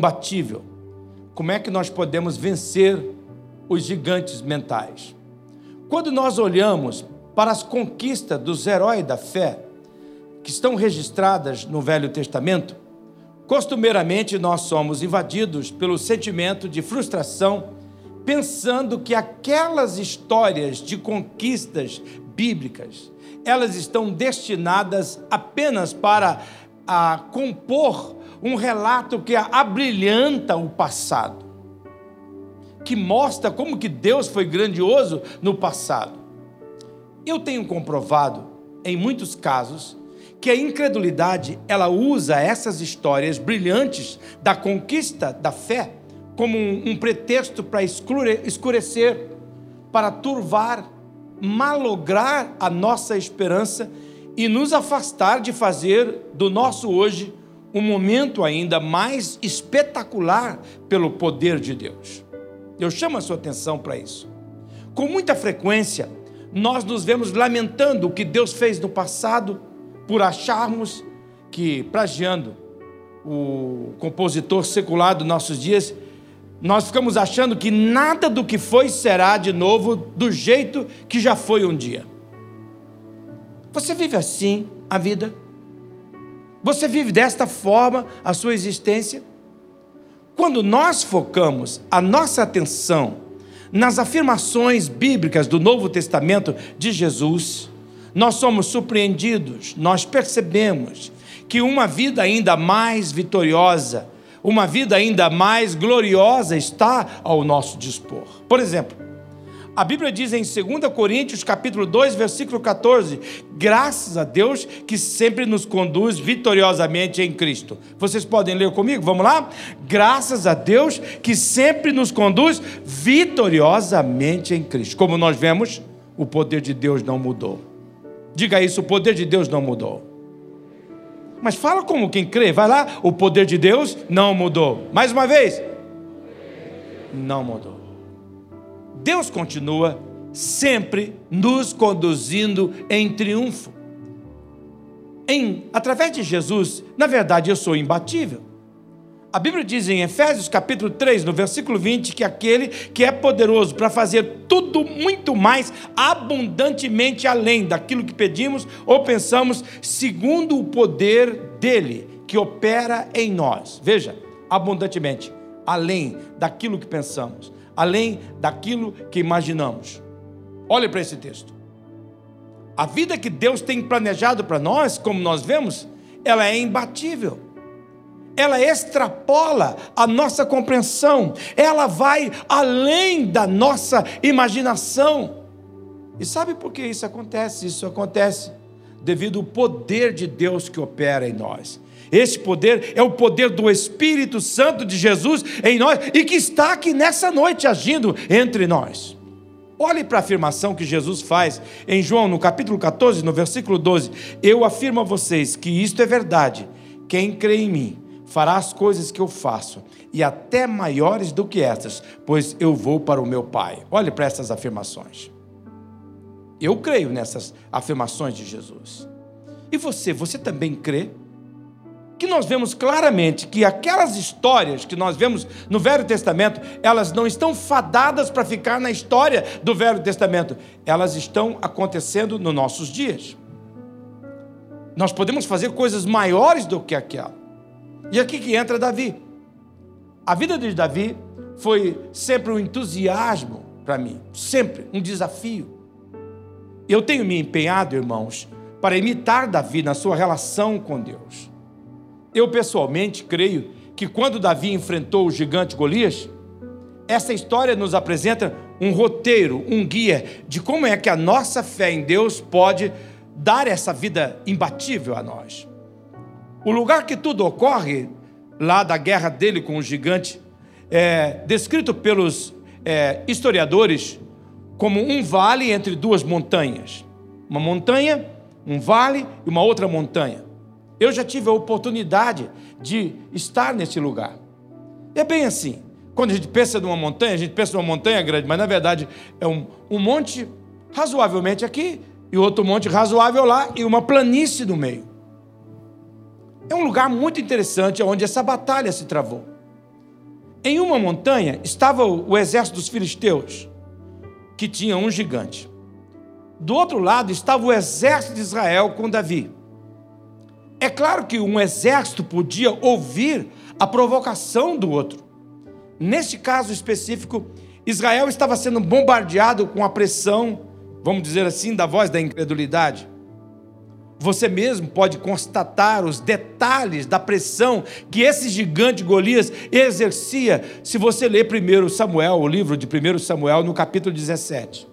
imbatível, como é que nós podemos vencer os gigantes mentais? Quando nós olhamos para as conquistas dos heróis da fé, que estão registradas no Velho Testamento, costumeiramente nós somos invadidos pelo sentimento de frustração, pensando que aquelas histórias de conquistas bíblicas, elas estão destinadas apenas para a compor um relato que abrilhanta o passado, que mostra como que Deus foi grandioso no passado. Eu tenho comprovado, em muitos casos, que a incredulidade, ela usa essas histórias brilhantes da conquista da fé como um, um pretexto para escurecer, para turvar, malograr a nossa esperança e nos afastar de fazer do nosso hoje um momento ainda mais espetacular pelo poder de Deus. Eu chamo a sua atenção para isso. Com muita frequência, nós nos vemos lamentando o que Deus fez no passado por acharmos que, plagiando o compositor secular dos nossos dias, nós ficamos achando que nada do que foi será de novo do jeito que já foi um dia. Você vive assim a vida? Você vive desta forma a sua existência? Quando nós focamos a nossa atenção nas afirmações bíblicas do Novo Testamento de Jesus, nós somos surpreendidos, nós percebemos que uma vida ainda mais vitoriosa, uma vida ainda mais gloriosa está ao nosso dispor. Por exemplo, a Bíblia diz em 2 Coríntios, capítulo 2, versículo 14: "Graças a Deus que sempre nos conduz vitoriosamente em Cristo". Vocês podem ler comigo? Vamos lá? Graças a Deus que sempre nos conduz vitoriosamente em Cristo. Como nós vemos, o poder de Deus não mudou. Diga isso, o poder de Deus não mudou. Mas fala como quem crê, vai lá, o poder de Deus não mudou. Mais uma vez, não mudou. Deus continua sempre nos conduzindo em triunfo. Em, através de Jesus, na verdade, eu sou imbatível. A Bíblia diz em Efésios capítulo 3, no versículo 20, que aquele que é poderoso para fazer tudo muito mais abundantemente além daquilo que pedimos ou pensamos, segundo o poder dele que opera em nós. Veja, abundantemente, além daquilo que pensamos além daquilo que imaginamos. Olhe para esse texto. A vida que Deus tem planejado para nós, como nós vemos, ela é imbatível. Ela extrapola a nossa compreensão, ela vai além da nossa imaginação. E sabe por que isso acontece? Isso acontece devido ao poder de Deus que opera em nós. Esse poder é o poder do Espírito Santo de Jesus em nós e que está aqui nessa noite agindo entre nós. Olhe para a afirmação que Jesus faz em João, no capítulo 14, no versículo 12: Eu afirmo a vocês que isto é verdade. Quem crê em mim fará as coisas que eu faço, e até maiores do que essas, pois eu vou para o meu Pai. Olhe para essas afirmações. Eu creio nessas afirmações de Jesus. E você, você também crê? Que nós vemos claramente que aquelas histórias que nós vemos no Velho Testamento, elas não estão fadadas para ficar na história do Velho Testamento, elas estão acontecendo nos nossos dias. Nós podemos fazer coisas maiores do que aquela. E aqui que entra Davi. A vida de Davi foi sempre um entusiasmo para mim, sempre um desafio. Eu tenho me empenhado, irmãos, para imitar Davi na sua relação com Deus. Eu pessoalmente creio que quando Davi enfrentou o gigante Golias, essa história nos apresenta um roteiro, um guia de como é que a nossa fé em Deus pode dar essa vida imbatível a nós. O lugar que tudo ocorre, lá da guerra dele com o gigante, é descrito pelos é, historiadores como um vale entre duas montanhas. Uma montanha, um vale e uma outra montanha. Eu já tive a oportunidade de estar nesse lugar. É bem assim. Quando a gente pensa numa montanha, a gente pensa numa montanha grande, mas na verdade é um, um monte razoavelmente aqui e outro monte razoável lá e uma planície no meio. É um lugar muito interessante onde essa batalha se travou. Em uma montanha estava o exército dos filisteus, que tinha um gigante. Do outro lado estava o exército de Israel com Davi. É claro que um exército podia ouvir a provocação do outro. Neste caso específico, Israel estava sendo bombardeado com a pressão, vamos dizer assim, da voz da incredulidade. Você mesmo pode constatar os detalhes da pressão que esse gigante Golias exercia se você ler primeiro Samuel, o livro de 1 Samuel, no capítulo 17.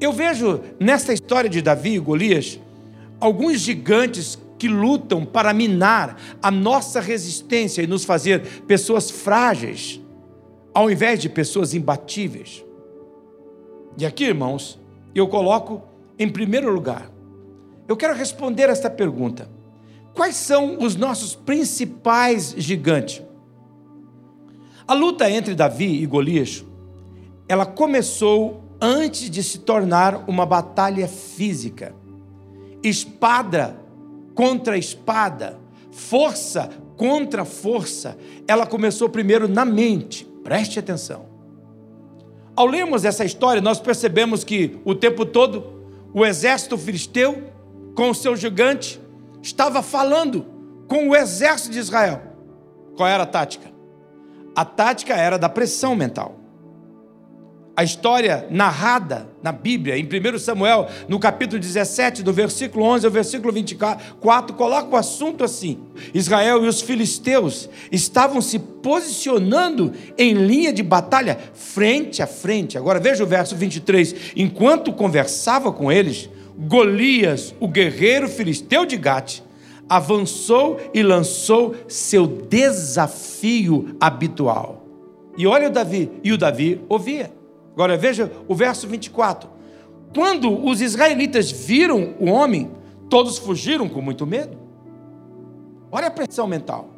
Eu vejo nessa história de Davi e Golias alguns gigantes que lutam para minar a nossa resistência e nos fazer pessoas frágeis, ao invés de pessoas imbatíveis. E aqui, irmãos, eu coloco em primeiro lugar, eu quero responder esta pergunta: quais são os nossos principais gigantes? A luta entre Davi e Golias, ela começou antes de se tornar uma batalha física. Espada contra espada, força contra força, ela começou primeiro na mente. Preste atenção. Ao lermos essa história, nós percebemos que o tempo todo o exército filisteu, com o seu gigante, estava falando com o exército de Israel. Qual era a tática? A tática era da pressão mental a história narrada na Bíblia, em 1 Samuel, no capítulo 17, do versículo 11 ao versículo 24, coloca o assunto assim: Israel e os filisteus estavam se posicionando em linha de batalha, frente a frente. Agora veja o verso 23. Enquanto conversava com eles, Golias, o guerreiro filisteu de Gate, avançou e lançou seu desafio habitual. E olha o Davi, e o Davi ouvia. Agora veja o verso 24. Quando os israelitas viram o homem, todos fugiram com muito medo. Olha a pressão mental.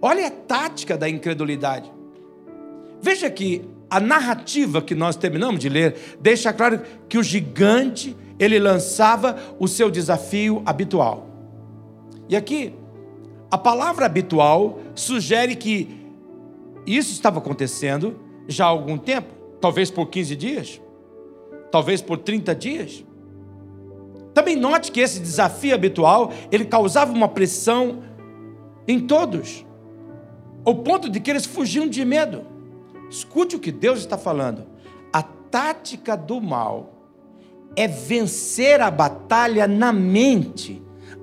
Olha a tática da incredulidade. Veja que a narrativa que nós terminamos de ler deixa claro que o gigante ele lançava o seu desafio habitual. E aqui a palavra habitual sugere que isso estava acontecendo já há algum tempo. Talvez por 15 dias, talvez por 30 dias. Também note que esse desafio habitual, ele causava uma pressão em todos, ao ponto de que eles fugiam de medo. Escute o que Deus está falando. A tática do mal é vencer a batalha na mente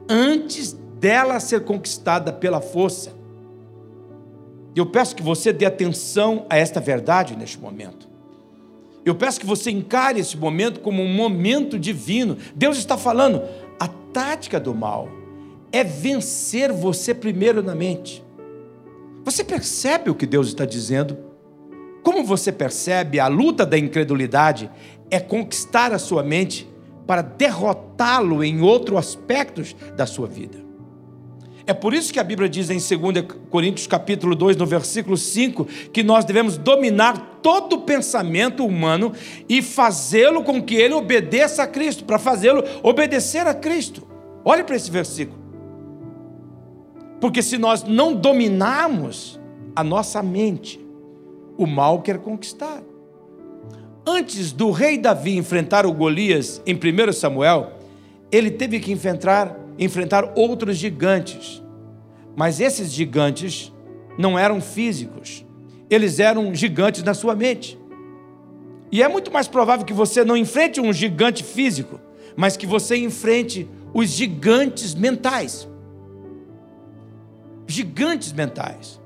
antes dela ser conquistada pela força. Eu peço que você dê atenção a esta verdade neste momento. Eu peço que você encare esse momento como um momento divino. Deus está falando, a tática do mal é vencer você primeiro na mente. Você percebe o que Deus está dizendo? Como você percebe, a luta da incredulidade é conquistar a sua mente para derrotá-lo em outros aspectos da sua vida. É por isso que a Bíblia diz em 2 Coríntios capítulo 2, no versículo 5, que nós devemos dominar todo o pensamento humano e fazê-lo com que ele obedeça a Cristo, para fazê-lo obedecer a Cristo. Olhe para esse versículo. Porque se nós não dominarmos a nossa mente, o mal quer conquistar. Antes do rei Davi enfrentar o Golias em 1 Samuel, ele teve que enfrentar enfrentar outros gigantes. Mas esses gigantes não eram físicos, eles eram gigantes na sua mente. E é muito mais provável que você não enfrente um gigante físico, mas que você enfrente os gigantes mentais. Gigantes mentais.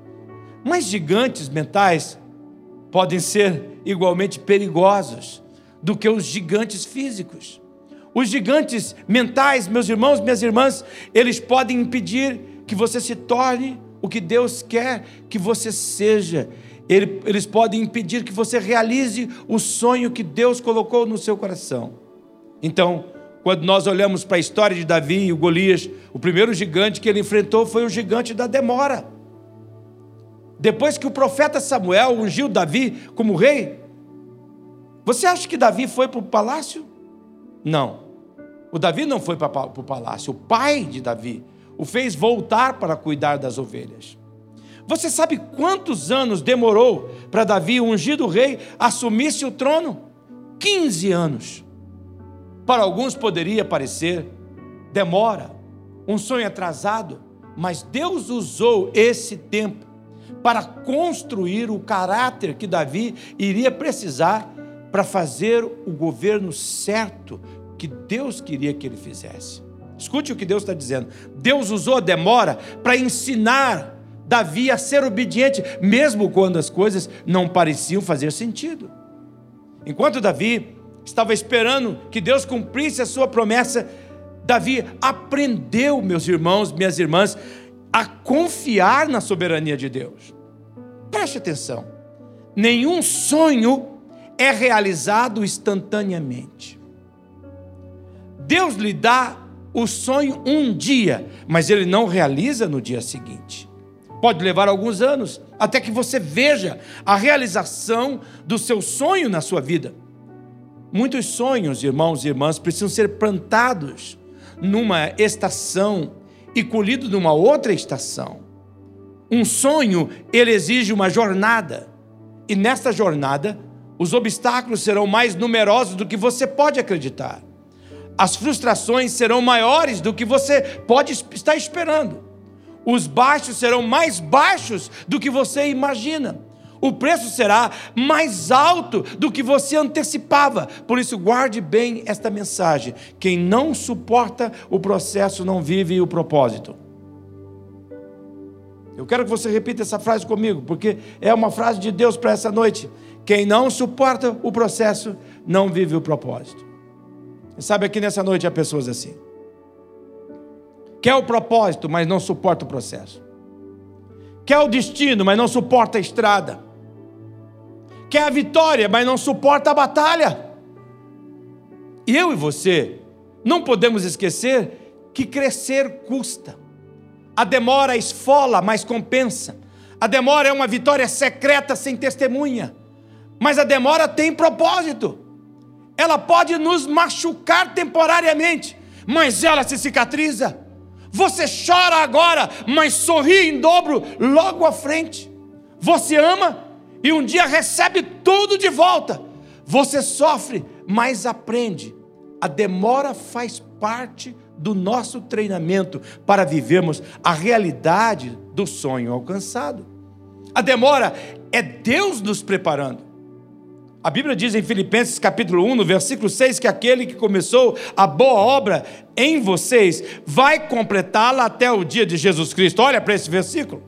Mas gigantes mentais podem ser igualmente perigosos do que os gigantes físicos. Os gigantes mentais, meus irmãos, minhas irmãs, eles podem impedir que você se torne o que Deus quer que você seja. Eles podem impedir que você realize o sonho que Deus colocou no seu coração. Então, quando nós olhamos para a história de Davi e o Golias, o primeiro gigante que ele enfrentou foi o gigante da demora. Depois que o profeta Samuel ungiu Davi como rei, você acha que Davi foi para o palácio? Não. O Davi não foi para o palácio, o pai de Davi o fez voltar para cuidar das ovelhas. Você sabe quantos anos demorou para Davi, o ungido rei, assumisse o trono? 15 anos. Para alguns poderia parecer demora, um sonho atrasado, mas Deus usou esse tempo para construir o caráter que Davi iria precisar para fazer o governo certo que Deus queria que ele fizesse. Escute o que Deus está dizendo. Deus usou a demora para ensinar Davi a ser obediente, mesmo quando as coisas não pareciam fazer sentido. Enquanto Davi estava esperando que Deus cumprisse a sua promessa, Davi aprendeu, meus irmãos, minhas irmãs, a confiar na soberania de Deus. Preste atenção. Nenhum sonho é realizado instantaneamente. Deus lhe dá o sonho um dia, mas ele não realiza no dia seguinte. Pode levar alguns anos até que você veja a realização do seu sonho na sua vida. Muitos sonhos, irmãos e irmãs, precisam ser plantados numa estação e colhidos numa outra estação. Um sonho, ele exige uma jornada. E nesta jornada, os obstáculos serão mais numerosos do que você pode acreditar. As frustrações serão maiores do que você pode estar esperando. Os baixos serão mais baixos do que você imagina. O preço será mais alto do que você antecipava. Por isso, guarde bem esta mensagem: quem não suporta o processo não vive o propósito. Eu quero que você repita essa frase comigo, porque é uma frase de Deus para essa noite. Quem não suporta o processo não vive o propósito. E sabe, aqui nessa noite há pessoas assim. Quer o propósito, mas não suporta o processo. Quer o destino, mas não suporta a estrada. Quer a vitória, mas não suporta a batalha. E eu e você não podemos esquecer que crescer custa. A demora esfola, mas compensa. A demora é uma vitória secreta sem testemunha. Mas a demora tem propósito. Ela pode nos machucar temporariamente, mas ela se cicatriza. Você chora agora, mas sorri em dobro logo à frente. Você ama e um dia recebe tudo de volta. Você sofre, mas aprende. A demora faz parte do nosso treinamento para vivermos a realidade do sonho alcançado. A demora é Deus nos preparando. A Bíblia diz em Filipenses capítulo 1, no versículo 6, que aquele que começou a boa obra em vocês vai completá-la até o dia de Jesus Cristo. Olha para esse versículo.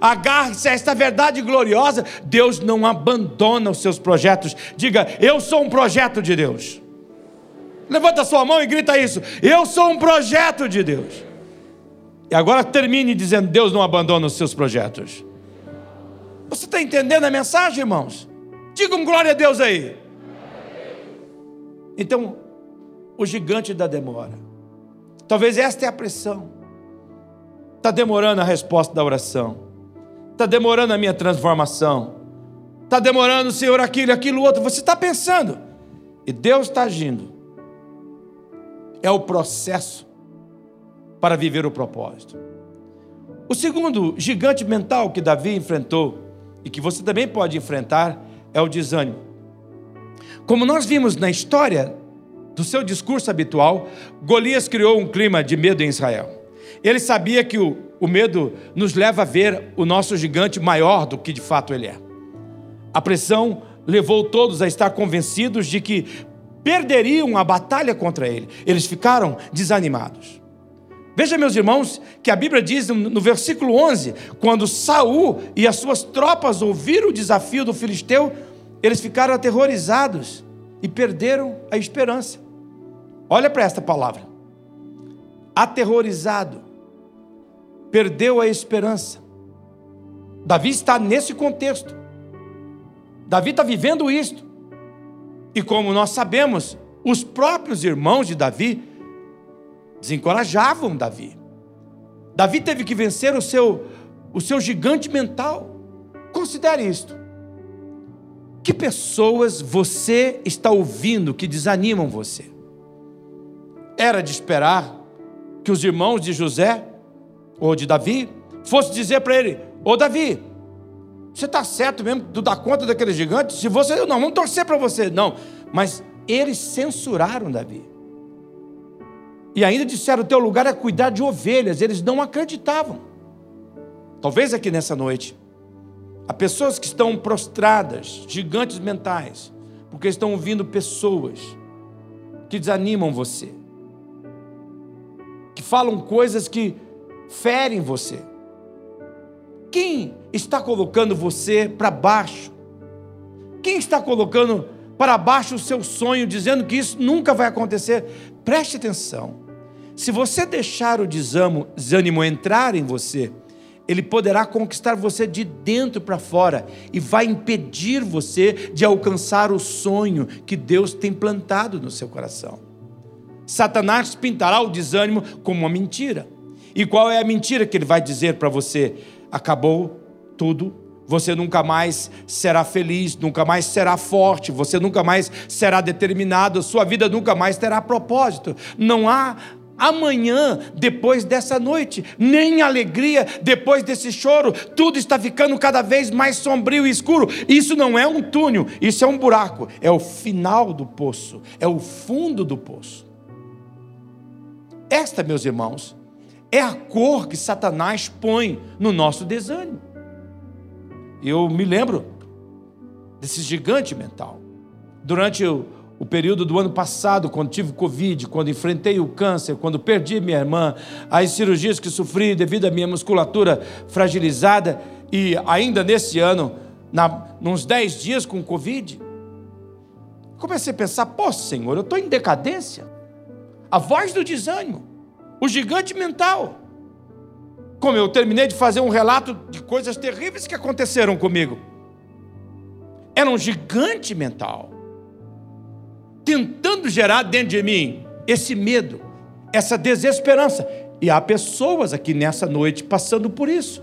Agarre-se a esta verdade gloriosa. Deus não abandona os seus projetos. Diga, eu sou um projeto de Deus. Levanta sua mão e grita isso. Eu sou um projeto de Deus. E agora termine dizendo: Deus não abandona os seus projetos. Você está entendendo a mensagem, irmãos? Diga um glória a Deus aí. Então, o gigante da demora. Talvez esta é a pressão. Está demorando a resposta da oração. Está demorando a minha transformação. Está demorando, Senhor, aquilo, aquilo outro. Você está pensando. E Deus está agindo é o processo para viver o propósito. O segundo gigante mental que Davi enfrentou e que você também pode enfrentar é o desânimo. Como nós vimos na história do seu discurso habitual, Golias criou um clima de medo em Israel. Ele sabia que o, o medo nos leva a ver o nosso gigante maior do que de fato ele é. A pressão levou todos a estar convencidos de que perderiam a batalha contra ele. Eles ficaram desanimados. Veja, meus irmãos, que a Bíblia diz no versículo 11: quando Saul e as suas tropas ouviram o desafio do filisteu, eles ficaram aterrorizados e perderam a esperança. Olha para esta palavra: aterrorizado, perdeu a esperança. Davi está nesse contexto. Davi está vivendo isto. E como nós sabemos, os próprios irmãos de Davi desencorajavam Davi. Davi teve que vencer o seu, o seu gigante mental. Considere isto. Que pessoas você está ouvindo que desanimam você? Era de esperar que os irmãos de José ou de Davi fossem dizer para ele: Ô Davi, você está certo mesmo? Tu dá conta daquele gigante? Se você não, vamos torcer para você. Não, mas eles censuraram Davi. E ainda disseram: o teu lugar é cuidar de ovelhas. Eles não acreditavam. Talvez aqui nessa noite, há pessoas que estão prostradas, gigantes mentais, porque estão ouvindo pessoas que desanimam você, que falam coisas que ferem você. Quem está colocando você para baixo? Quem está colocando para baixo o seu sonho, dizendo que isso nunca vai acontecer? Preste atenção. Se você deixar o desânimo entrar em você, ele poderá conquistar você de dentro para fora e vai impedir você de alcançar o sonho que Deus tem plantado no seu coração. Satanás pintará o desânimo como uma mentira. E qual é a mentira que ele vai dizer para você? Acabou tudo, você nunca mais será feliz, nunca mais será forte, você nunca mais será determinado, sua vida nunca mais terá propósito. Não há amanhã depois dessa noite, nem alegria depois desse choro, tudo está ficando cada vez mais sombrio e escuro. Isso não é um túnel, isso é um buraco, é o final do poço, é o fundo do poço. Esta, meus irmãos, é a cor que Satanás põe no nosso desânimo. Eu me lembro desse gigante mental. Durante o, o período do ano passado, quando tive Covid, quando enfrentei o câncer, quando perdi minha irmã, as cirurgias que sofri devido à minha musculatura fragilizada, e ainda nesse ano, na, nos 10 dias com Covid, comecei a pensar: pô, Senhor, eu estou em decadência. A voz do desânimo, o gigante mental. Como eu terminei de fazer um relato de coisas terríveis que aconteceram comigo. Era um gigante mental tentando gerar dentro de mim esse medo, essa desesperança. E há pessoas aqui nessa noite passando por isso.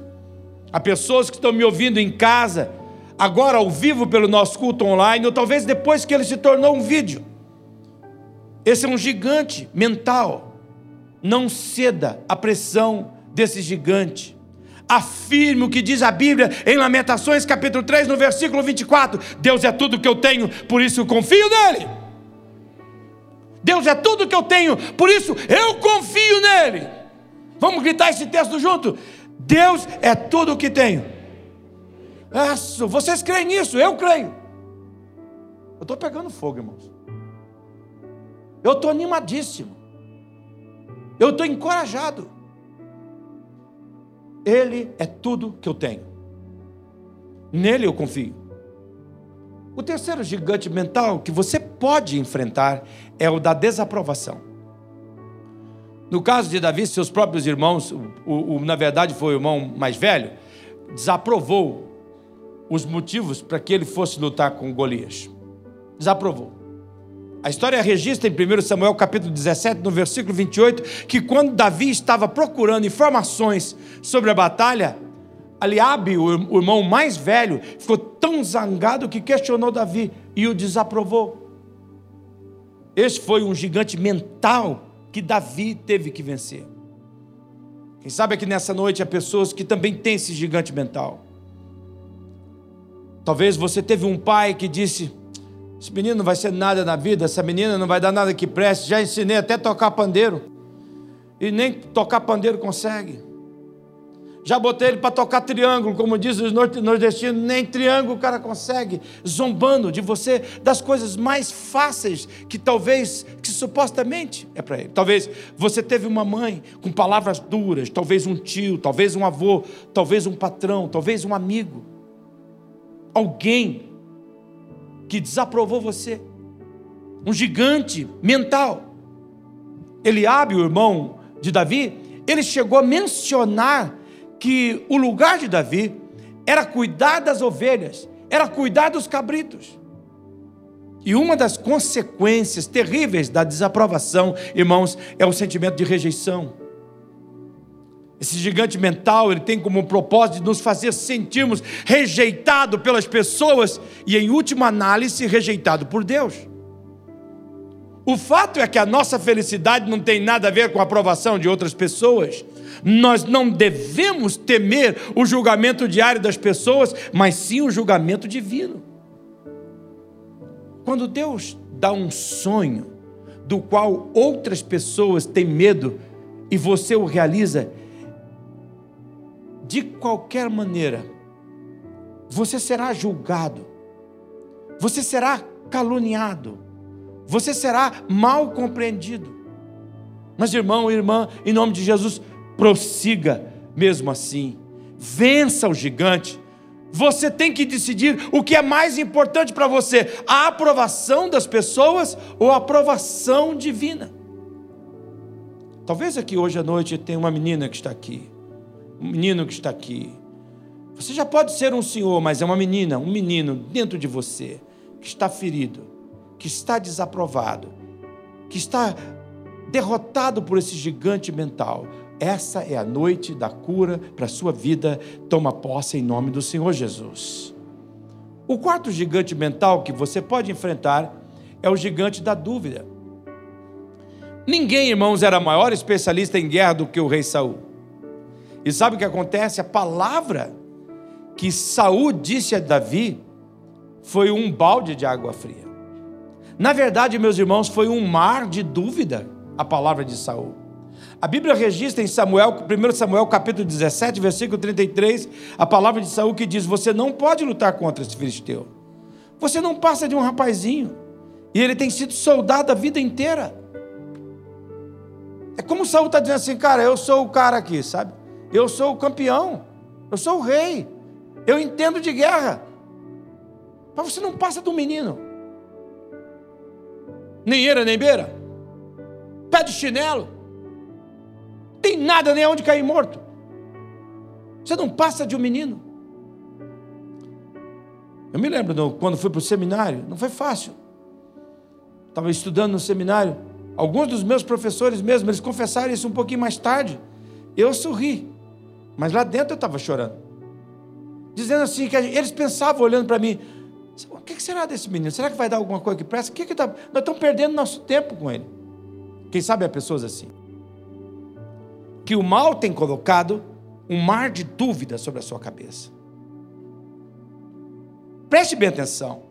Há pessoas que estão me ouvindo em casa, agora ao vivo pelo nosso culto online, ou talvez depois que ele se tornou um vídeo. Esse é um gigante mental. Não ceda à pressão desse gigante. Afirme o que diz a Bíblia em Lamentações, capítulo 3, no versículo 24: Deus é tudo que eu tenho, por isso eu confio nele. Deus é tudo que eu tenho, por isso eu confio nele. Vamos gritar esse texto junto? Deus é tudo o que tenho. Isso, vocês creem nisso? Eu creio. Eu estou pegando fogo, irmãos. Eu estou animadíssimo. Eu estou encorajado. Ele é tudo que eu tenho. Nele eu confio. O terceiro gigante mental que você pode enfrentar é o da desaprovação. No caso de Davi, seus próprios irmãos, o, o, na verdade foi o irmão mais velho, desaprovou os motivos para que ele fosse lutar com Golias. Desaprovou. A história registra em 1 Samuel capítulo 17, no versículo 28, que quando Davi estava procurando informações sobre a batalha, Aliabe, o irmão mais velho, ficou tão zangado que questionou Davi e o desaprovou. Esse foi um gigante mental que Davi teve que vencer. Quem sabe aqui nessa noite há pessoas que também têm esse gigante mental. Talvez você teve um pai que disse: Esse menino não vai ser nada na vida, essa menina não vai dar nada que preste. Já ensinei até tocar pandeiro. E nem tocar pandeiro consegue. Já botei ele para tocar triângulo, como diz os nordestinos, nem triângulo o cara consegue, zombando de você das coisas mais fáceis que talvez, que supostamente é para ele. Talvez você teve uma mãe com palavras duras, talvez um tio, talvez um avô, talvez um patrão, talvez um amigo. Alguém que desaprovou você. Um gigante mental. Eliabe, o irmão de Davi, ele chegou a mencionar que o lugar de Davi era cuidar das ovelhas, era cuidar dos cabritos. E uma das consequências terríveis da desaprovação, irmãos, é o sentimento de rejeição. Esse gigante mental, ele tem como propósito de nos fazer sentirmos rejeitado pelas pessoas e, em última análise, rejeitado por Deus. O fato é que a nossa felicidade não tem nada a ver com a aprovação de outras pessoas. Nós não devemos temer o julgamento diário das pessoas, mas sim o julgamento divino. Quando Deus dá um sonho do qual outras pessoas têm medo e você o realiza, de qualquer maneira, você será julgado, você será caluniado, você será mal compreendido. Mas, irmão e irmã, em nome de Jesus, prossiga mesmo assim, vença o gigante. Você tem que decidir o que é mais importante para você: a aprovação das pessoas ou a aprovação divina. Talvez aqui hoje à noite tenha uma menina que está aqui, um menino que está aqui. Você já pode ser um senhor, mas é uma menina, um menino dentro de você que está ferido, que está desaprovado, que está derrotado por esse gigante mental. Essa é a noite da cura para a sua vida. Toma posse em nome do Senhor Jesus. O quarto gigante mental que você pode enfrentar é o gigante da dúvida. Ninguém, irmãos, era maior especialista em guerra do que o rei Saul. E sabe o que acontece? A palavra que Saul disse a Davi foi um balde de água fria. Na verdade, meus irmãos, foi um mar de dúvida a palavra de Saul. A Bíblia registra em Samuel, 1 Samuel capítulo 17, versículo 33, a palavra de Saul que diz: Você não pode lutar contra esse filisteu. Você não passa de um rapazinho. E ele tem sido soldado a vida inteira. É como Saul está dizendo assim, cara, eu sou o cara aqui, sabe? Eu sou o campeão. Eu sou o rei. Eu entendo de guerra. Mas você não passa do menino. Nem eira, nem beira. Pé de chinelo. Tem nada nem onde cair morto. Você não passa de um menino. Eu me lembro quando fui para o seminário, não foi fácil. Estava estudando no seminário. Alguns dos meus professores mesmo, eles confessaram isso um pouquinho mais tarde. Eu sorri, mas lá dentro eu estava chorando. Dizendo assim, que eles pensavam olhando para mim, o que será desse menino? Será que vai dar alguma coisa que presta? O que que tá... Nós estamos perdendo nosso tempo com ele. Quem sabe há pessoas assim. Que o mal tem colocado um mar de dúvida sobre a sua cabeça. Preste bem atenção.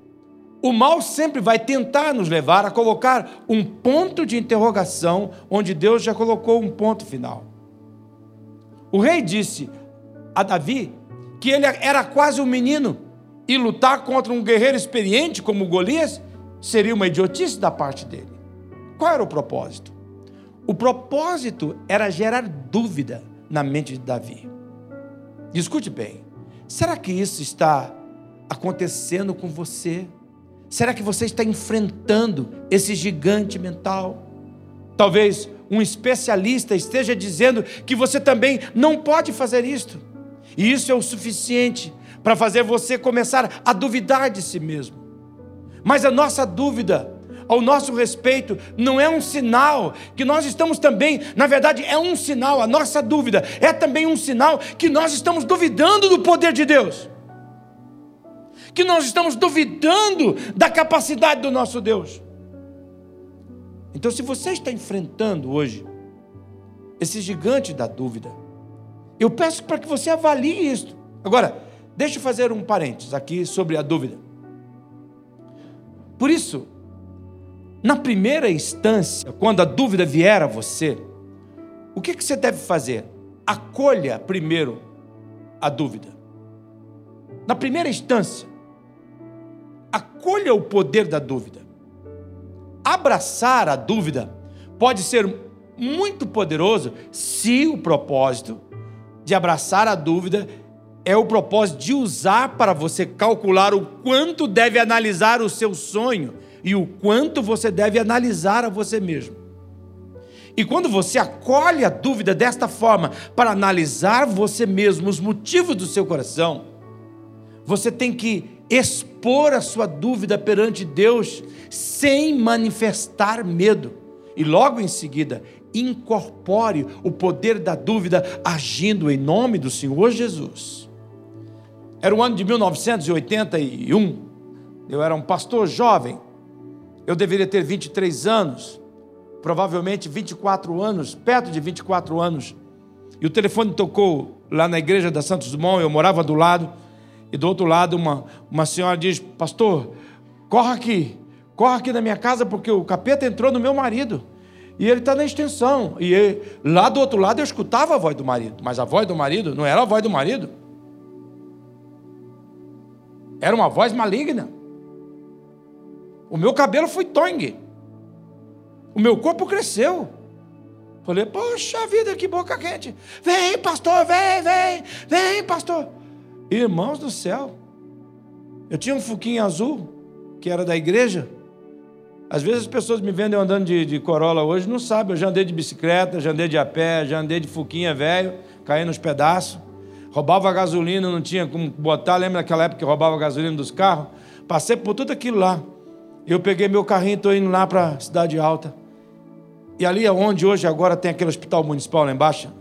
O mal sempre vai tentar nos levar a colocar um ponto de interrogação onde Deus já colocou um ponto final. O rei disse a Davi que ele era quase um menino e lutar contra um guerreiro experiente como Golias seria uma idiotice da parte dele. Qual era o propósito? O propósito era gerar dúvida na mente de Davi. Escute bem, será que isso está acontecendo com você? Será que você está enfrentando esse gigante mental? Talvez um especialista esteja dizendo que você também não pode fazer isto. E isso é o suficiente para fazer você começar a duvidar de si mesmo. Mas a nossa dúvida ao nosso respeito não é um sinal que nós estamos também, na verdade, é um sinal, a nossa dúvida é também um sinal que nós estamos duvidando do poder de Deus que nós estamos duvidando da capacidade do nosso Deus. Então, se você está enfrentando hoje esse gigante da dúvida, eu peço para que você avalie isso. Agora, deixa eu fazer um parênteses aqui sobre a dúvida. Por isso, na primeira instância, quando a dúvida vier a você, o que, que você deve fazer? Acolha primeiro a dúvida. Na primeira instância, acolha o poder da dúvida. Abraçar a dúvida pode ser muito poderoso se o propósito de abraçar a dúvida é o propósito de usar para você calcular o quanto deve analisar o seu sonho e o quanto você deve analisar a você mesmo. E quando você acolhe a dúvida desta forma para analisar você mesmo os motivos do seu coração, você tem que expor a sua dúvida perante Deus sem manifestar medo. E logo em seguida, incorpore o poder da dúvida agindo em nome do Senhor Jesus. Era o ano de 1981. Eu era um pastor jovem. Eu deveria ter 23 anos, provavelmente 24 anos, perto de 24 anos. E o telefone tocou lá na igreja da Santos Dumont, eu morava do lado, e do outro lado uma, uma senhora diz: Pastor, corre aqui, corre aqui na minha casa, porque o capeta entrou no meu marido. E ele está na extensão. E ele, lá do outro lado eu escutava a voz do marido, mas a voz do marido não era a voz do marido. Era uma voz maligna. O meu cabelo foi tongue. O meu corpo cresceu. Falei, poxa vida, que boca quente. Vem, pastor, vem, vem, vem, pastor. Irmãos do céu. Eu tinha um fuquinho azul, que era da igreja. Às vezes as pessoas me vendem andando de, de Corolla hoje, não sabem. Eu já andei de bicicleta, já andei de a pé, já andei de fuquinha velho, caí nos pedaços. Roubava gasolina, não tinha como botar. Lembra daquela época que roubava gasolina dos carros? Passei por tudo aquilo lá. Eu peguei meu carrinho e estou indo lá para a Cidade Alta. E ali é onde hoje agora tem aquele hospital municipal lá embaixo.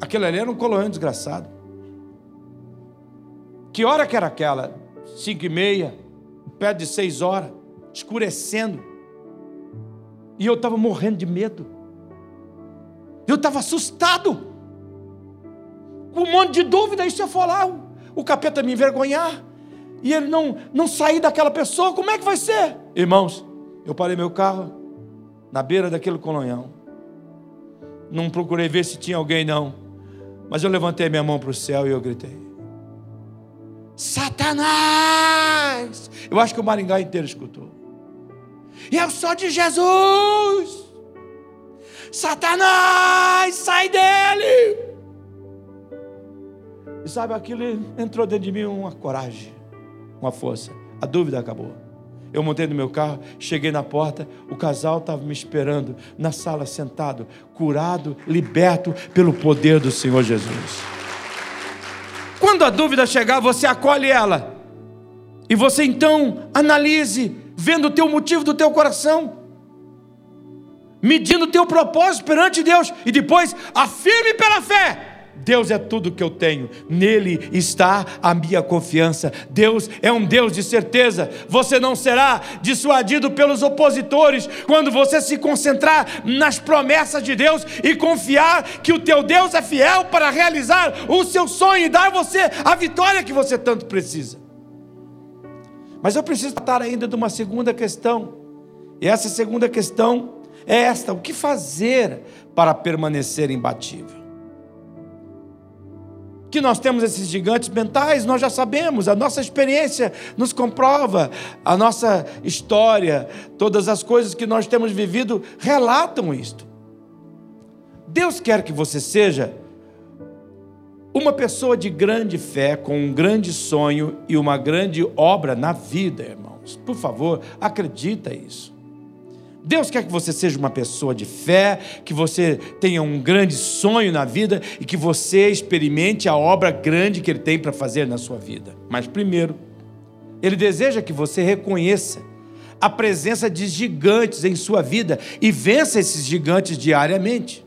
Aquele ali era um colônia desgraçado. Que hora que era aquela? Cinco e meia, perto de seis horas, escurecendo. E eu estava morrendo de medo. Eu estava assustado. Um monte de dúvida. E se eu for lá, o, o capeta me envergonhar? E ele não, não sair daquela pessoa, como é que vai ser? Irmãos, eu parei meu carro na beira daquele colonhão. Não procurei ver se tinha alguém, não. Mas eu levantei minha mão para o céu e eu gritei: Satanás! Eu acho que o Maringá inteiro escutou. Eu sou de Jesus. Satanás, sai dele. E sabe, aquilo entrou dentro de mim uma coragem, uma força. A dúvida acabou. Eu montei no meu carro, cheguei na porta, o casal estava me esperando na sala, sentado, curado, liberto pelo poder do Senhor Jesus. Quando a dúvida chegar, você acolhe ela. E você então analise vendo o teu motivo do teu coração, medindo o teu propósito perante Deus, e depois afirme pela fé. Deus é tudo que eu tenho, nele está a minha confiança. Deus é um Deus de certeza. Você não será dissuadido pelos opositores quando você se concentrar nas promessas de Deus e confiar que o teu Deus é fiel para realizar o seu sonho e dar você a vitória que você tanto precisa. Mas eu preciso tratar ainda de uma segunda questão. E essa segunda questão é esta: o que fazer para permanecer imbatível? Que nós temos esses gigantes mentais, nós já sabemos, a nossa experiência nos comprova, a nossa história, todas as coisas que nós temos vivido relatam isto. Deus quer que você seja uma pessoa de grande fé, com um grande sonho e uma grande obra na vida, irmãos. Por favor, acredita isso. Deus quer que você seja uma pessoa de fé, que você tenha um grande sonho na vida e que você experimente a obra grande que Ele tem para fazer na sua vida. Mas primeiro, Ele deseja que você reconheça a presença de gigantes em sua vida e vença esses gigantes diariamente.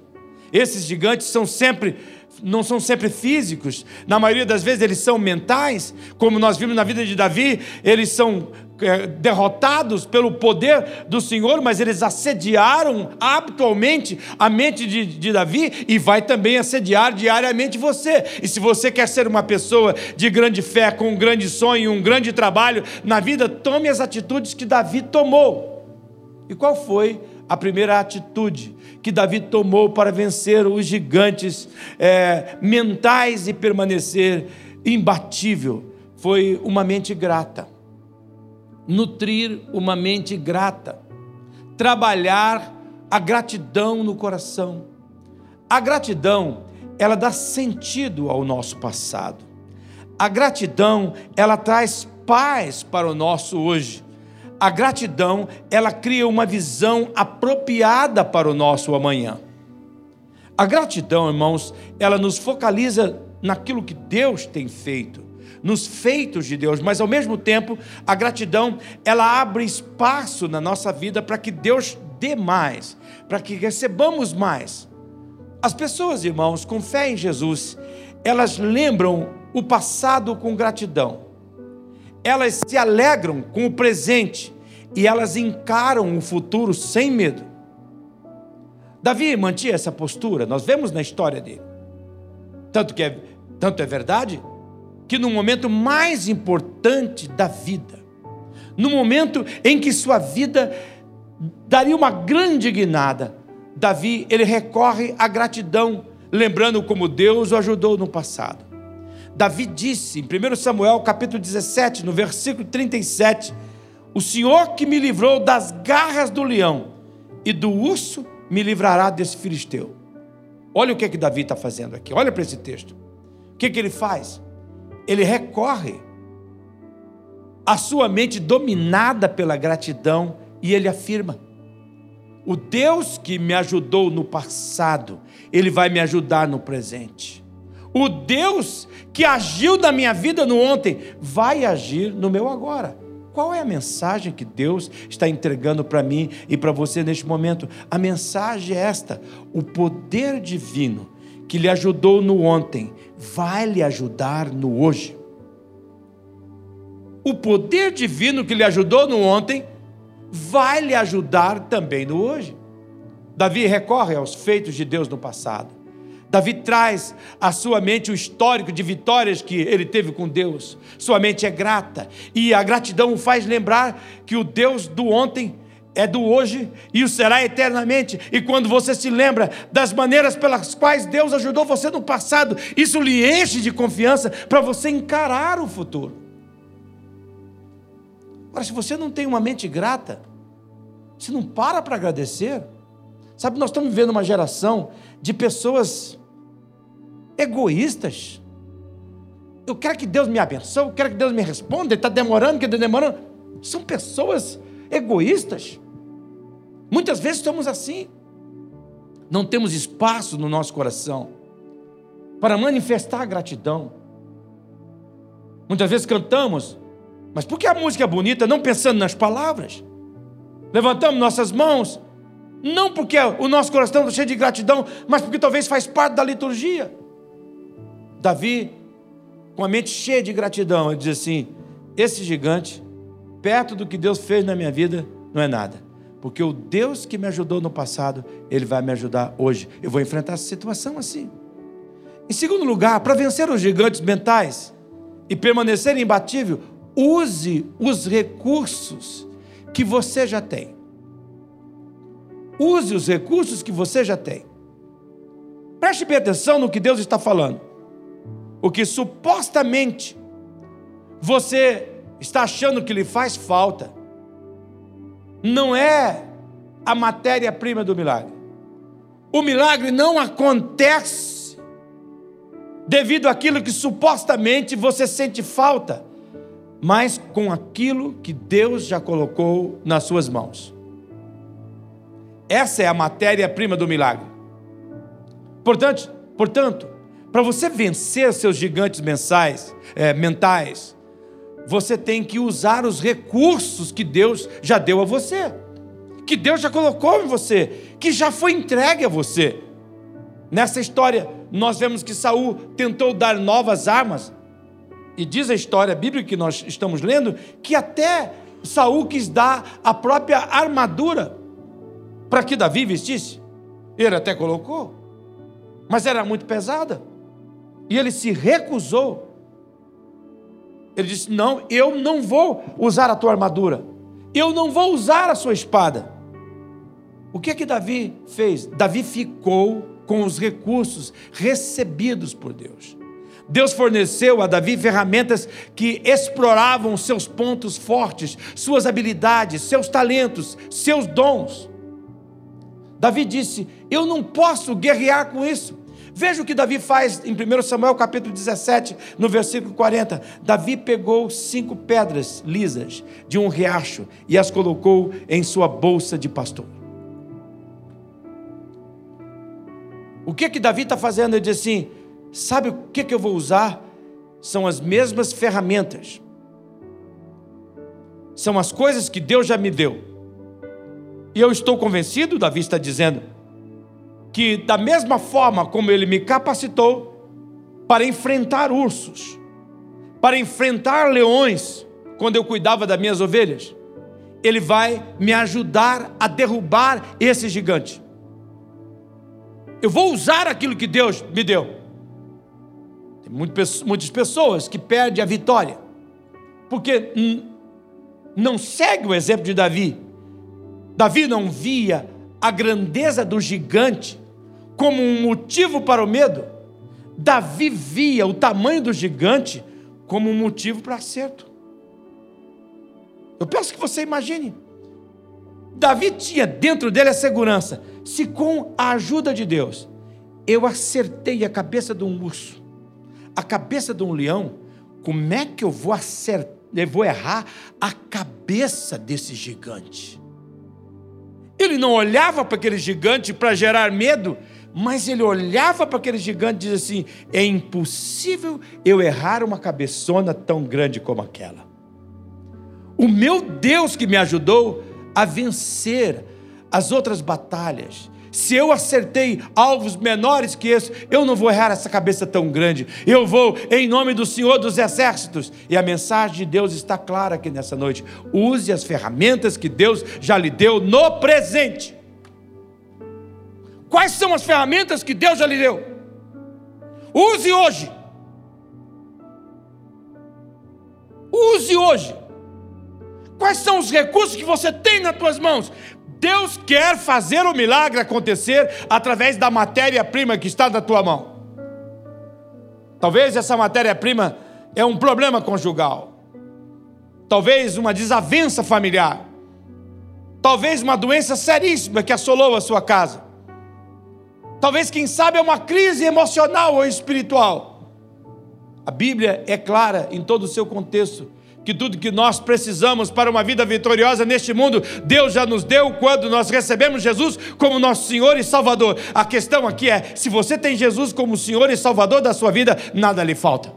Esses gigantes são sempre não são sempre físicos, na maioria das vezes eles são mentais, como nós vimos na vida de Davi, eles são é, derrotados pelo poder do Senhor, mas eles assediaram habitualmente a mente de, de Davi e vai também assediar diariamente você. E se você quer ser uma pessoa de grande fé, com um grande sonho, um grande trabalho na vida, tome as atitudes que Davi tomou. E qual foi a primeira atitude que Davi tomou para vencer os gigantes é, mentais e permanecer imbatível foi uma mente grata. Nutrir uma mente grata. Trabalhar a gratidão no coração. A gratidão, ela dá sentido ao nosso passado. A gratidão, ela traz paz para o nosso hoje. A gratidão, ela cria uma visão apropriada para o nosso amanhã. A gratidão, irmãos, ela nos focaliza naquilo que Deus tem feito, nos feitos de Deus, mas ao mesmo tempo, a gratidão, ela abre espaço na nossa vida para que Deus dê mais, para que recebamos mais. As pessoas, irmãos, com fé em Jesus, elas lembram o passado com gratidão elas se alegram com o presente e elas encaram o futuro sem medo. Davi mantinha essa postura, nós vemos na história dele. Tanto que é, tanto é verdade que no momento mais importante da vida, no momento em que sua vida daria uma grande guinada, Davi, ele recorre à gratidão, lembrando como Deus o ajudou no passado. Davi disse em 1 Samuel capítulo 17, no versículo 37, o Senhor que me livrou das garras do leão e do urso me livrará desse filisteu. Olha o que, é que Davi está fazendo aqui, olha para esse texto. O que, é que ele faz? Ele recorre à sua mente dominada pela gratidão e ele afirma: O Deus que me ajudou no passado, ele vai me ajudar no presente. O Deus que agiu na minha vida no ontem, vai agir no meu agora. Qual é a mensagem que Deus está entregando para mim e para você neste momento? A mensagem é esta: o poder divino que lhe ajudou no ontem vai lhe ajudar no hoje. O poder divino que lhe ajudou no ontem vai lhe ajudar também no hoje. Davi recorre aos feitos de Deus no passado. Davi traz à sua mente o histórico de vitórias que ele teve com Deus. Sua mente é grata e a gratidão o faz lembrar que o Deus do ontem é do hoje e o será eternamente. E quando você se lembra das maneiras pelas quais Deus ajudou você no passado, isso lhe enche de confiança para você encarar o futuro. Agora, se você não tem uma mente grata, você não para para agradecer. Sabe, nós estamos vivendo uma geração de pessoas egoístas. Eu quero que Deus me abençoe, eu quero que Deus me responda, ele está demorando, que está demorando. São pessoas egoístas. Muitas vezes estamos assim. Não temos espaço no nosso coração para manifestar gratidão. Muitas vezes cantamos, mas porque a música é bonita, não pensando nas palavras. Levantamos nossas mãos, não porque o nosso coração está cheio de gratidão, mas porque talvez faz parte da liturgia. Davi, com a mente cheia de gratidão, ele diz assim: esse gigante, perto do que Deus fez na minha vida, não é nada. Porque o Deus que me ajudou no passado, Ele vai me ajudar hoje. Eu vou enfrentar essa situação assim. Em segundo lugar, para vencer os gigantes mentais e permanecer imbatível, use os recursos que você já tem. Use os recursos que você já tem. Preste bem atenção no que Deus está falando. O que supostamente você está achando que lhe faz falta, não é a matéria-prima do milagre. O milagre não acontece devido àquilo que supostamente você sente falta, mas com aquilo que Deus já colocou nas suas mãos. Essa é a matéria-prima do milagre. Portanto, portanto, para você vencer seus gigantes mensais, é, mentais, você tem que usar os recursos que Deus já deu a você, que Deus já colocou em você, que já foi entregue a você. Nessa história, nós vemos que Saul tentou dar novas armas, e diz a história bíblica que nós estamos lendo que até Saul quis dar a própria armadura para que Davi vestisse. Ele até colocou, mas era muito pesada. E ele se recusou. Ele disse: Não, eu não vou usar a tua armadura, eu não vou usar a sua espada. O que é que Davi fez? Davi ficou com os recursos recebidos por Deus. Deus forneceu a Davi ferramentas que exploravam seus pontos fortes, suas habilidades, seus talentos, seus dons. Davi disse: Eu não posso guerrear com isso. Veja o que Davi faz em 1 Samuel capítulo 17, no versículo 40. Davi pegou cinco pedras lisas de um riacho e as colocou em sua bolsa de pastor. O que que Davi está fazendo? Ele diz assim: sabe o que, que eu vou usar? São as mesmas ferramentas. São as coisas que Deus já me deu. E eu estou convencido, Davi está dizendo, que da mesma forma como ele me capacitou para enfrentar ursos, para enfrentar leões, quando eu cuidava das minhas ovelhas, ele vai me ajudar a derrubar esse gigante. Eu vou usar aquilo que Deus me deu. Tem muitas pessoas que perdem a vitória, porque não segue o exemplo de Davi. Davi não via a grandeza do gigante como um motivo para o medo. Davi via o tamanho do gigante como um motivo para acerto. Eu peço que você imagine. Davi tinha dentro dele a segurança: se com a ajuda de Deus eu acertei a cabeça de um urso, a cabeça de um leão, como é que eu vou acertar, eu vou errar a cabeça desse gigante? Ele não olhava para aquele gigante para gerar medo, mas ele olhava para aquele gigante e dizia assim: é impossível eu errar uma cabeçona tão grande como aquela. O meu Deus que me ajudou a vencer as outras batalhas. Se eu acertei alvos menores que esse, eu não vou errar essa cabeça tão grande. Eu vou em nome do Senhor dos Exércitos. E a mensagem de Deus está clara aqui nessa noite. Use as ferramentas que Deus já lhe deu no presente. Quais são as ferramentas que Deus já lhe deu? Use hoje. Use hoje. Quais são os recursos que você tem nas suas mãos? Deus quer fazer o milagre acontecer através da matéria-prima que está na tua mão. Talvez essa matéria-prima é um problema conjugal. Talvez uma desavença familiar. Talvez uma doença seríssima que assolou a sua casa. Talvez, quem sabe, é uma crise emocional ou espiritual. A Bíblia é clara em todo o seu contexto que tudo que nós precisamos para uma vida vitoriosa neste mundo, Deus já nos deu quando nós recebemos Jesus como nosso Senhor e Salvador. A questão aqui é: se você tem Jesus como Senhor e Salvador da sua vida, nada lhe falta.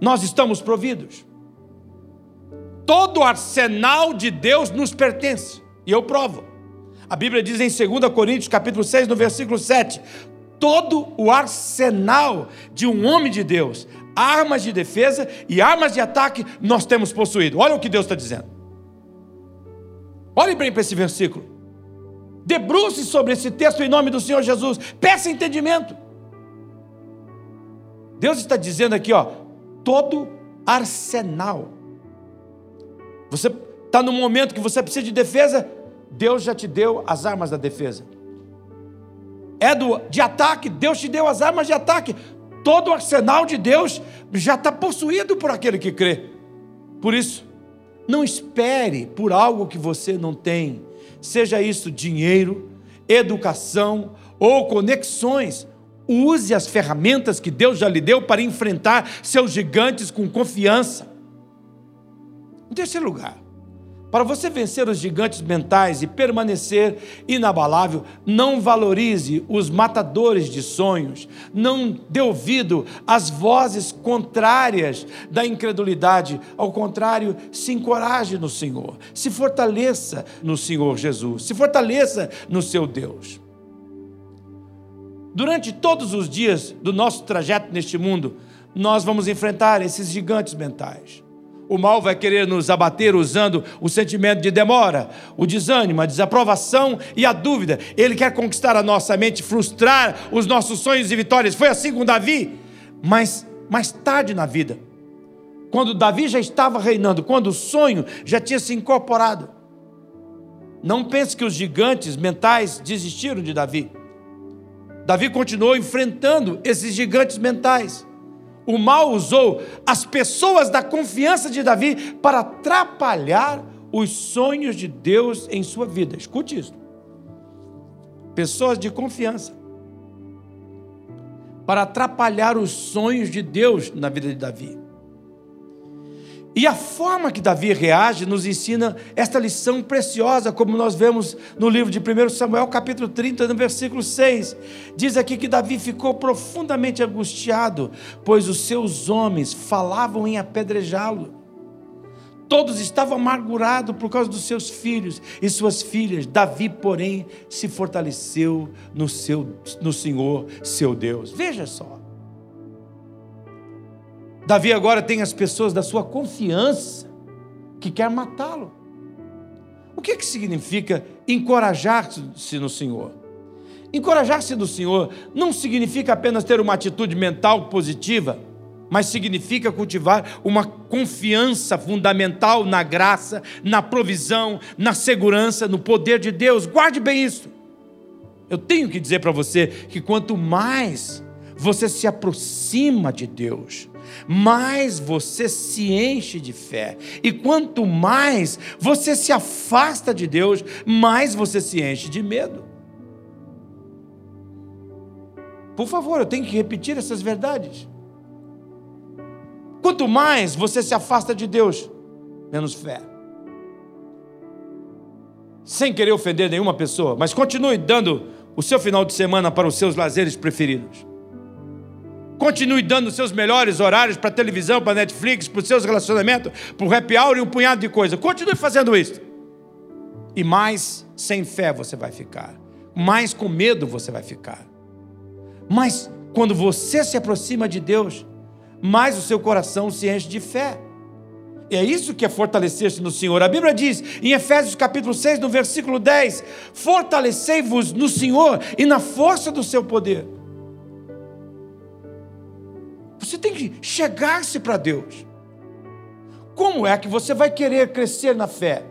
Nós estamos providos. Todo o arsenal de Deus nos pertence, e eu provo. A Bíblia diz em 2 Coríntios, capítulo 6, no versículo 7, todo o arsenal de um homem de Deus, armas de defesa e armas de ataque nós temos possuído. Olha o que Deus está dizendo. Olhe bem para esse versículo. Debruce sobre esse texto em nome do Senhor Jesus. Peça entendimento. Deus está dizendo aqui, ó, todo arsenal. Você está no momento que você precisa de defesa, Deus já te deu as armas da defesa. É do, de ataque, Deus te deu as armas de ataque todo o arsenal de Deus já está possuído por aquele que crê. Por isso, não espere por algo que você não tem, seja isso dinheiro, educação ou conexões. Use as ferramentas que Deus já lhe deu para enfrentar seus gigantes com confiança. Em terceiro lugar, para você vencer os gigantes mentais e permanecer inabalável, não valorize os matadores de sonhos, não dê ouvido às vozes contrárias da incredulidade. Ao contrário, se encoraje no Senhor, se fortaleça no Senhor Jesus, se fortaleça no seu Deus. Durante todos os dias do nosso trajeto neste mundo, nós vamos enfrentar esses gigantes mentais. O mal vai querer nos abater usando o sentimento de demora, o desânimo, a desaprovação e a dúvida. Ele quer conquistar a nossa mente, frustrar os nossos sonhos e vitórias. Foi assim com Davi, mas mais tarde na vida, quando Davi já estava reinando, quando o sonho já tinha se incorporado. Não pense que os gigantes mentais desistiram de Davi. Davi continuou enfrentando esses gigantes mentais. O mal usou as pessoas da confiança de Davi para atrapalhar os sonhos de Deus em sua vida. Escute isso. Pessoas de confiança. Para atrapalhar os sonhos de Deus na vida de Davi. E a forma que Davi reage nos ensina esta lição preciosa, como nós vemos no livro de 1 Samuel, capítulo 30, no versículo 6. Diz aqui que Davi ficou profundamente angustiado, pois os seus homens falavam em apedrejá-lo. Todos estavam amargurados por causa dos seus filhos e suas filhas. Davi, porém, se fortaleceu no, seu, no Senhor, seu Deus. Veja só. Davi agora tem as pessoas da sua confiança que quer matá-lo. O que, que significa encorajar-se no Senhor? Encorajar-se no Senhor não significa apenas ter uma atitude mental positiva, mas significa cultivar uma confiança fundamental na graça, na provisão, na segurança, no poder de Deus. Guarde bem isso. Eu tenho que dizer para você que quanto mais você se aproxima de Deus, mais você se enche de fé. E quanto mais você se afasta de Deus, mais você se enche de medo. Por favor, eu tenho que repetir essas verdades. Quanto mais você se afasta de Deus, menos fé. Sem querer ofender nenhuma pessoa, mas continue dando o seu final de semana para os seus lazeres preferidos. Continue dando os seus melhores horários para televisão, para Netflix, para os seus relacionamentos, para o happy hour e um punhado de coisa. Continue fazendo isso. E mais sem fé você vai ficar. Mais com medo você vai ficar. Mas quando você se aproxima de Deus, mais o seu coração se enche de fé. É isso que é fortalecer-se no Senhor. A Bíblia diz em Efésios capítulo 6, no versículo 10: Fortalecei-vos no Senhor e na força do seu poder. Você tem que chegar-se para Deus. Como é que você vai querer crescer na fé,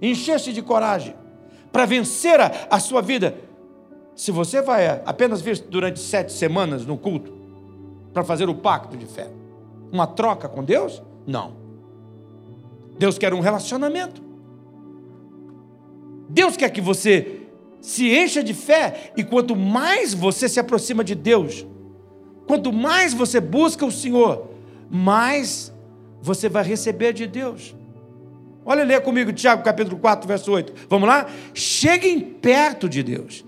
encher-se de coragem, para vencer a, a sua vida? Se você vai apenas vir durante sete semanas no culto, para fazer o pacto de fé, uma troca com Deus? Não. Deus quer um relacionamento. Deus quer que você se encha de fé, e quanto mais você se aproxima de Deus, Quanto mais você busca o Senhor, mais você vai receber de Deus. Olha, lê comigo Tiago capítulo 4, verso 8. Vamos lá? Cheguem perto de Deus.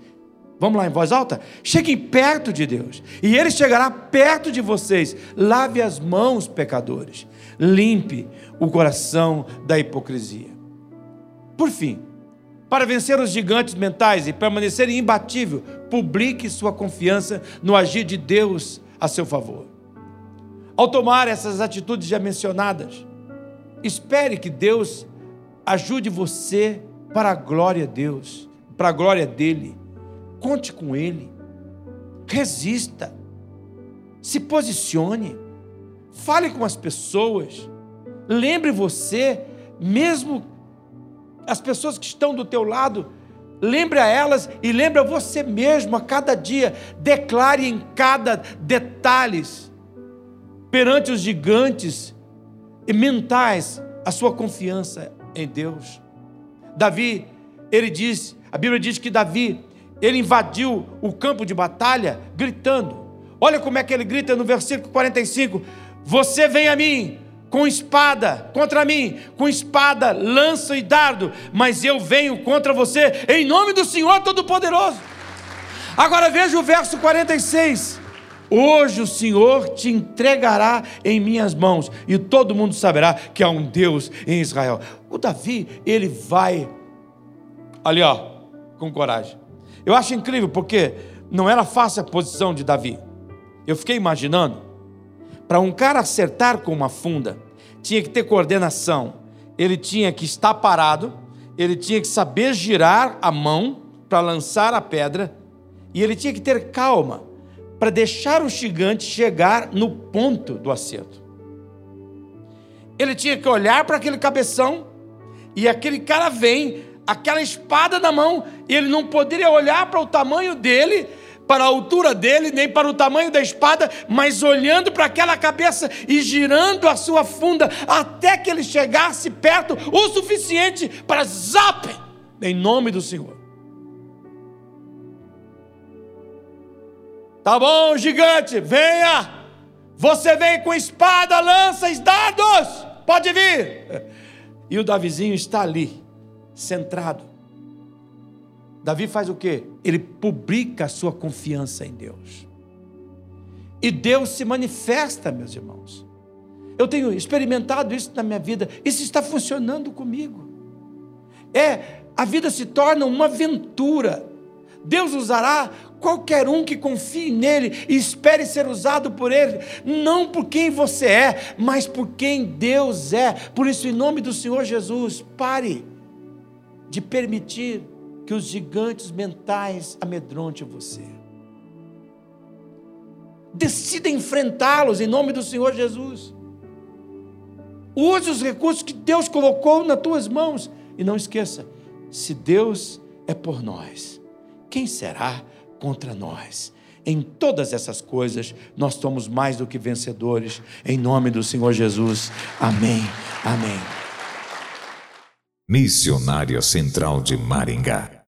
Vamos lá em voz alta? Cheguem perto de Deus, e Ele chegará perto de vocês. Lave as mãos, pecadores. Limpe o coração da hipocrisia. Por fim, para vencer os gigantes mentais e permanecer imbatível, publique sua confiança no agir de Deus a seu favor. Ao tomar essas atitudes já mencionadas, espere que Deus ajude você para a glória de Deus, para a glória dele. Conte com ele. Resista. Se posicione. Fale com as pessoas. Lembre você, mesmo as pessoas que estão do teu lado, Lembre a elas e lembre a você mesmo a cada dia. Declare em cada detalhe, perante os gigantes e mentais, a sua confiança em Deus. Davi, ele diz, a Bíblia diz que Davi, ele invadiu o campo de batalha gritando. Olha como é que ele grita no versículo 45: Você vem a mim, com espada contra mim, com espada, lança e dardo, mas eu venho contra você em nome do Senhor Todo-Poderoso. Agora veja o verso 46. Hoje o Senhor te entregará em minhas mãos, e todo mundo saberá que há um Deus em Israel. O Davi, ele vai ali, ó, com coragem. Eu acho incrível porque não era fácil a posição de Davi. Eu fiquei imaginando para um cara acertar com uma funda, tinha que ter coordenação. Ele tinha que estar parado, ele tinha que saber girar a mão para lançar a pedra, e ele tinha que ter calma para deixar o gigante chegar no ponto do acerto. Ele tinha que olhar para aquele cabeção, e aquele cara vem, aquela espada na mão, e ele não poderia olhar para o tamanho dele para a altura dele, nem para o tamanho da espada, mas olhando para aquela cabeça e girando a sua funda até que ele chegasse perto o suficiente para zap, em nome do Senhor. Tá bom, gigante, venha. Você vem com espada, lanças, dardos. Pode vir. E o Davizinho está ali, centrado Davi faz o quê? Ele publica a sua confiança em Deus. E Deus se manifesta, meus irmãos. Eu tenho experimentado isso na minha vida, isso está funcionando comigo. É, a vida se torna uma aventura Deus usará qualquer um que confie nele e espere ser usado por ele, não por quem você é, mas por quem Deus é. Por isso, em nome do Senhor Jesus, pare de permitir que os gigantes mentais amedrontem você. Decida enfrentá-los em nome do Senhor Jesus. Use os recursos que Deus colocou nas tuas mãos. E não esqueça: se Deus é por nós, quem será contra nós? Em todas essas coisas, nós somos mais do que vencedores, em nome do Senhor Jesus. Amém. Amém. Missionária Central de Maringá